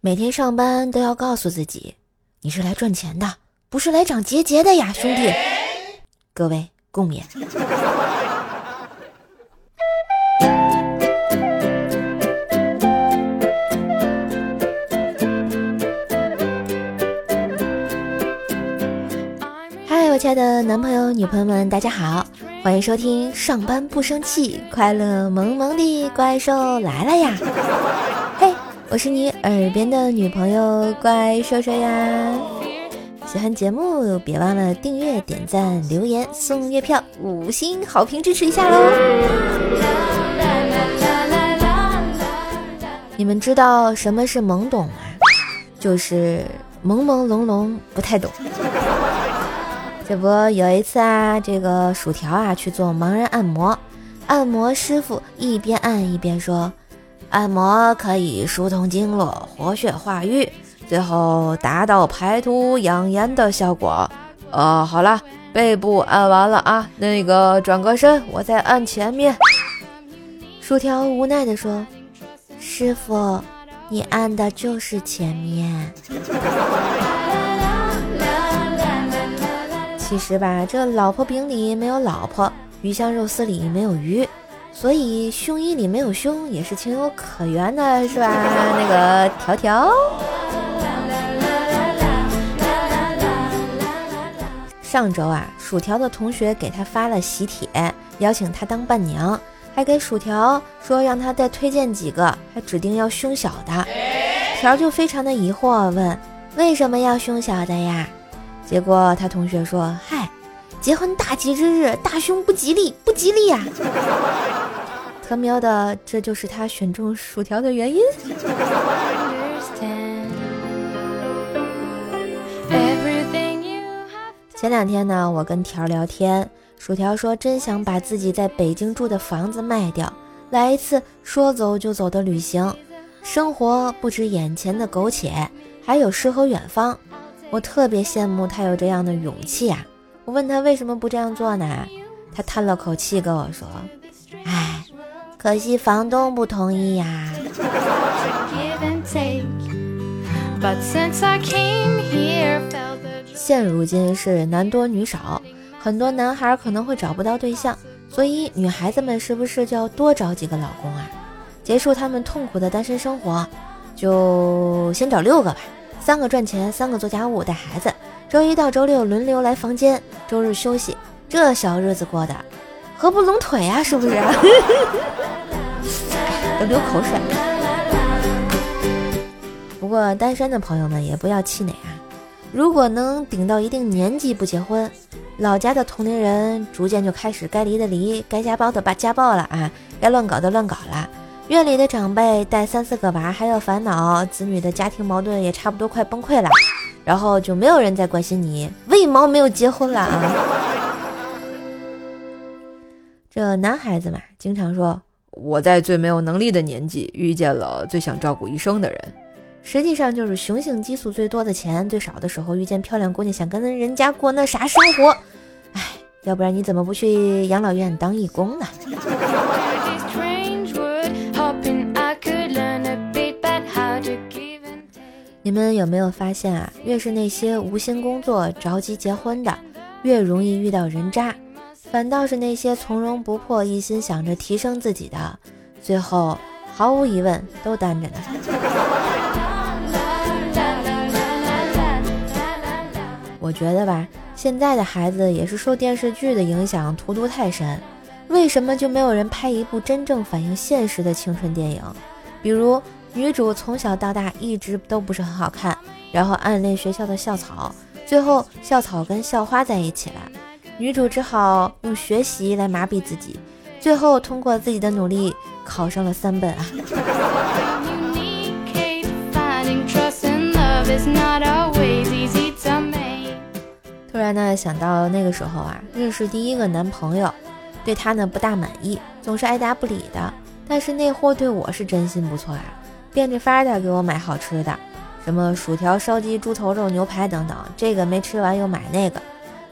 每天上班都要告诉自己，你是来赚钱的，不是来长结节的呀，兄弟。各位共勉。嗨，我亲爱的男朋友、女朋友们，大家好，欢迎收听《上班不生气，快乐萌萌的怪兽来了呀》。我是你耳边的女朋友怪兽兽呀！喜欢节目别忘了订阅、点赞、留言、送月票、五星好评支持一下喽！你们知道什么是懵懂吗？就是朦朦胧胧，不太懂。这不有一次啊，这个薯条啊去做盲人按摩，按摩师傅一边按一边说。按摩可以疏通经络、活血化瘀，最后达到排毒养颜的效果。呃，好了，背部按完了啊，那个转个身，我再按前面。薯条无奈地说：“师傅，你按的就是前面。”其实吧，这老婆饼里没有老婆，鱼香肉丝里没有鱼。所以胸衣里没有胸也是情有可原的，是吧？那个条条。上周啊，薯条的同学给他发了喜帖，邀请他当伴娘，还给薯条说让他再推荐几个，还指定要胸小的。条就非常的疑惑，问为什么要胸小的呀？结果他同学说：“嗨，结婚大吉之日，大胸不吉利，不吉利呀。”特喵的，这就是他选中薯条的原因。前两天呢，我跟条聊天，薯条说真想把自己在北京住的房子卖掉，来一次说走就走的旅行，生活不止眼前的苟且，还有诗和远方。我特别羡慕他有这样的勇气啊！我问他为什么不这样做呢？他叹了口气跟我说：“唉。”可惜房东不同意呀。现如今是男多女少，很多男孩可能会找不到对象，所以女孩子们是不是就要多找几个老公啊？结束他们痛苦的单身生活，就先找六个吧，三个赚钱，三个做家务带孩子，周一到周六轮流来房间，周日休息，这小日子过的。合不拢腿呀，是不是？都流口水。不过单身的朋友们也不要气馁啊！如果能顶到一定年纪不结婚，老家的同龄人逐渐就开始该离的离，该家暴的把家暴了啊，该乱搞的乱搞了。院里的长辈带三四个娃还要烦恼，子女的家庭矛盾也差不多快崩溃了，然后就没有人再关心你为毛没有结婚了啊！这男孩子嘛，经常说我在最没有能力的年纪遇见了最想照顾一生的人，实际上就是雄性激素最多的钱最少的时候遇见漂亮姑娘，想跟人家过那啥生活？哎，要不然你怎么不去养老院当义工呢？你们有没有发现啊？越是那些无心工作、着急结婚的，越容易遇到人渣。反倒是那些从容不迫、一心想着提升自己的，最后毫无疑问都单着呢。我觉得吧，现在的孩子也是受电视剧的影响，荼毒太深。为什么就没有人拍一部真正反映现实的青春电影？比如女主从小到大一直都不是很好看，然后暗恋学校的校草，最后校草跟校花在一起了。女主只好用学习来麻痹自己，最后通过自己的努力考上了三本啊！突然呢，想到那个时候啊，认识第一个男朋友，对他呢不大满意，总是爱答不理的。但是那货对我是真心不错啊，变着法儿的给我买好吃的，什么薯条、烧鸡、猪头肉、牛排等等，这个没吃完又买那个。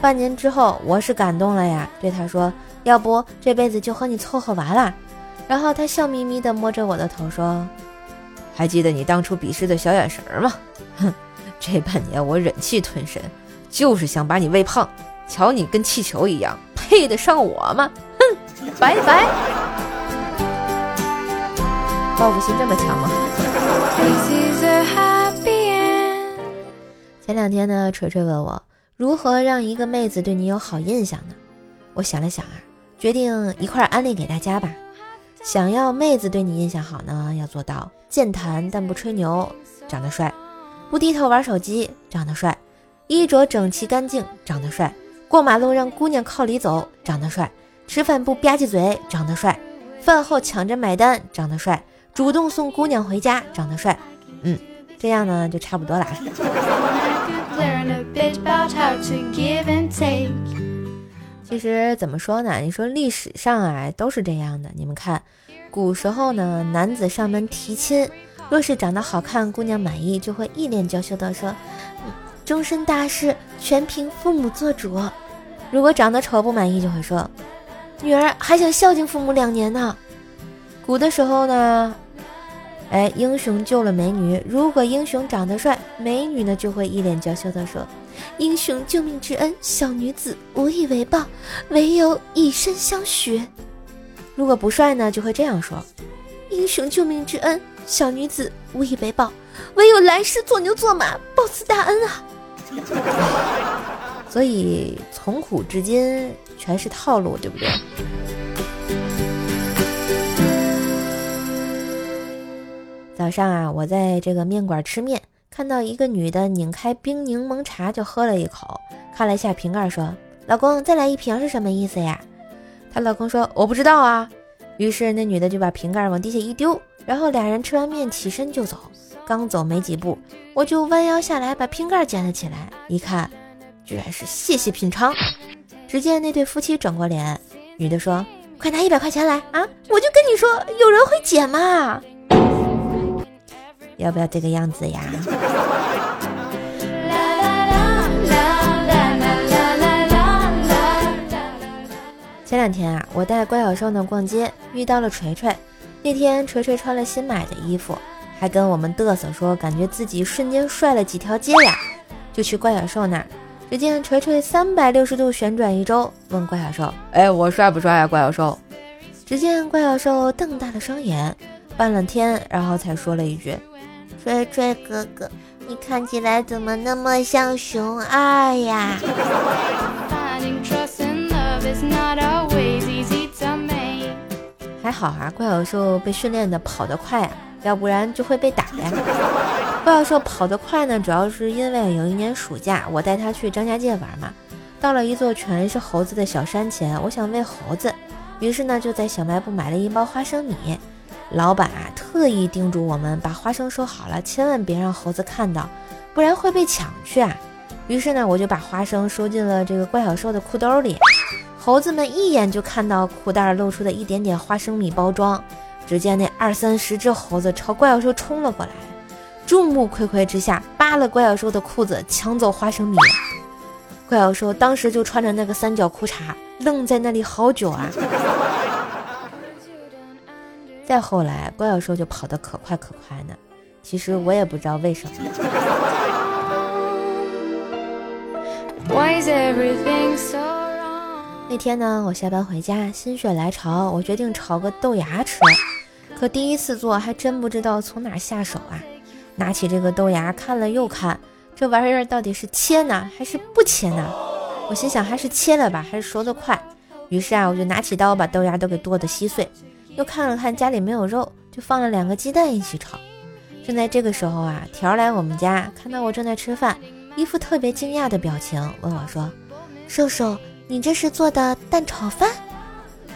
半年之后，我是感动了呀，对他说：“要不这辈子就和你凑合完了。”然后他笑眯眯地摸着我的头说：“还记得你当初鄙视的小眼神吗？哼，这半年我忍气吞声，就是想把你喂胖。瞧你跟气球一样，配得上我吗？哼，拜拜。报复心这么强吗？前两天呢，锤锤问我如何让一个妹子对你有好印象呢？我想了想啊，决定一块安利给大家吧。想要妹子对你印象好呢，要做到健谈但不吹牛，长得帅；不低头玩手机，长得帅；衣着整齐干净，长得帅；过马路让姑娘靠里走，长得帅；吃饭不吧唧嘴，长得帅；饭后抢着买单，长得帅；主动送姑娘回家，长得帅。嗯，这样呢就差不多了。其实怎么说呢？你说历史上啊都是这样的。你们看，古时候呢，男子上门提亲，若是长得好看，姑娘满意，就会一脸娇羞地说：“终身大事全凭父母做主。”如果长得丑不满意，就会说：“女儿还想孝敬父母两年呢。”古的时候呢。哎，英雄救了美女。如果英雄长得帅，美女呢就会一脸娇羞地说：“英雄救命之恩，小女子无以为报，唯有以身相许。”如果不帅呢，就会这样说：“英雄救命之恩，小女子无以为报，唯有来世做牛做马，报此大恩啊！”所以从古至今全是套路，对不对？早上啊，我在这个面馆吃面，看到一个女的拧开冰柠檬茶就喝了一口，看了一下瓶盖，说：“老公，再来一瓶是什么意思呀？”她老公说：“我不知道啊。”于是那女的就把瓶盖往地下一丢，然后俩人吃完面起身就走。刚走没几步，我就弯腰下来把瓶盖捡了起来，一看，居然是谢谢品尝。只见那对夫妻转过脸，女的说：“快拿一百块钱来啊！我就跟你说，有人会捡嘛。”要不要这个样子呀？前两天啊，我带怪小兽呢逛街，遇到了锤锤。那天锤锤穿了新买的衣服，还跟我们嘚瑟说，感觉自己瞬间帅了几条街呀。就去怪小兽那儿，只见锤锤三百六十度旋转一周，问怪小兽：“哎，我帅不帅啊？”怪小兽。只见怪小兽瞪大了双眼，半了天，然后才说了一句。锤锤哥哥，你看起来怎么那么像熊二呀？还好啊，怪小兽被训练的跑得快啊，要不然就会被打呀。怪小兽跑得快呢，主要是因为有一年暑假，我带他去张家界玩嘛，到了一座全是猴子的小山前，我想喂猴子，于是呢就在小卖部买了一包花生米。老板啊，特意叮嘱我们把花生收好了，千万别让猴子看到，不然会被抢去啊。于是呢，我就把花生收进了这个怪小兽的裤兜里。猴子们一眼就看到裤袋露出的一点点花生米包装。只见那二三十只猴子朝怪小兽冲了过来，众目睽睽之下扒了怪小兽的裤子，抢走花生米。怪小兽当时就穿着那个三角裤衩，愣在那里好久啊。再后来，怪小兽就跑得可快可快呢。其实我也不知道为什么。那天呢，我下班回家，心血来潮，我决定炒个豆芽吃。可第一次做，还真不知道从哪下手啊！拿起这个豆芽看了又看，这玩意儿到底是切呢，还是不切呢？我心想，还是切了吧，还是熟得快。于是啊，我就拿起刀把豆芽都给剁得稀碎。又看了看家里没有肉，就放了两个鸡蛋一起炒。正在这个时候啊，条来我们家，看到我正在吃饭，一副特别惊讶的表情，问我说：“瘦瘦，你这是做的蛋炒饭？”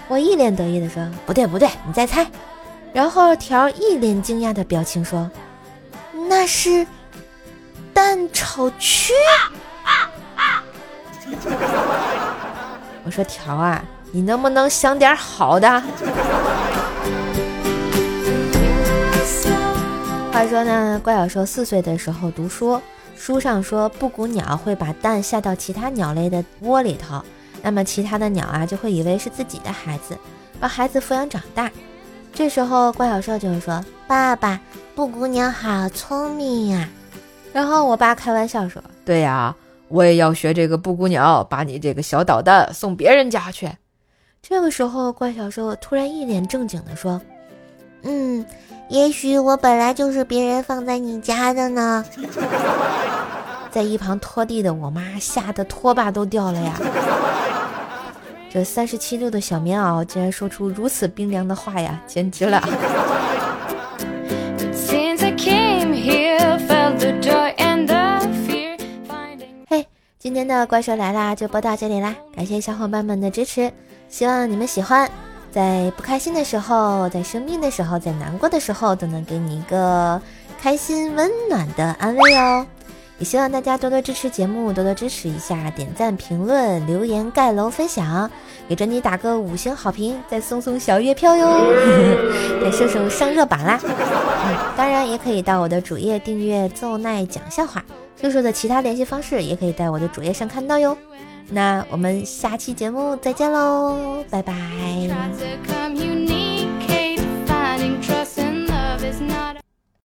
我一脸得意的说：“不对不对，你再猜。”然后条一脸惊讶的表情说：“那是蛋炒蛆。”我说：“条啊。”你能不能想点好的？话说呢，怪小兽四岁的时候读书，书上说布谷鸟会把蛋下到其他鸟类的窝里头，那么其他的鸟啊就会以为是自己的孩子，把孩子抚养长大。这时候怪小兽就会说：“爸爸，布谷鸟好聪明呀。”然后我爸开玩笑说：“对呀，我也要学这个布谷鸟，把你这个小捣蛋送别人家去。”这个时候，怪小兽突然一脸正经地说：“嗯，也许我本来就是别人放在你家的呢。”在一旁拖地的我妈吓得拖把都掉了呀！这三十七度的小棉袄竟然说出如此冰凉的话呀，简直了！嘿，今天的怪兽来啦，就播到这里啦，感谢小伙伴们的支持。希望你们喜欢，在不开心的时候，在生病的时候，在难过的时候，都能给你一个开心温暖的安慰哦。也希望大家多多支持节目，多多支持一下，点赞、评论、留言、盖楼、分享，给专辑打个五星好评，再送送小月票哟，给射手上热榜啦！当然也可以到我的主页订阅奏奈讲笑话，射手的其他联系方式也可以在我的主页上看到哟。那我们下期节目再见喽，拜拜。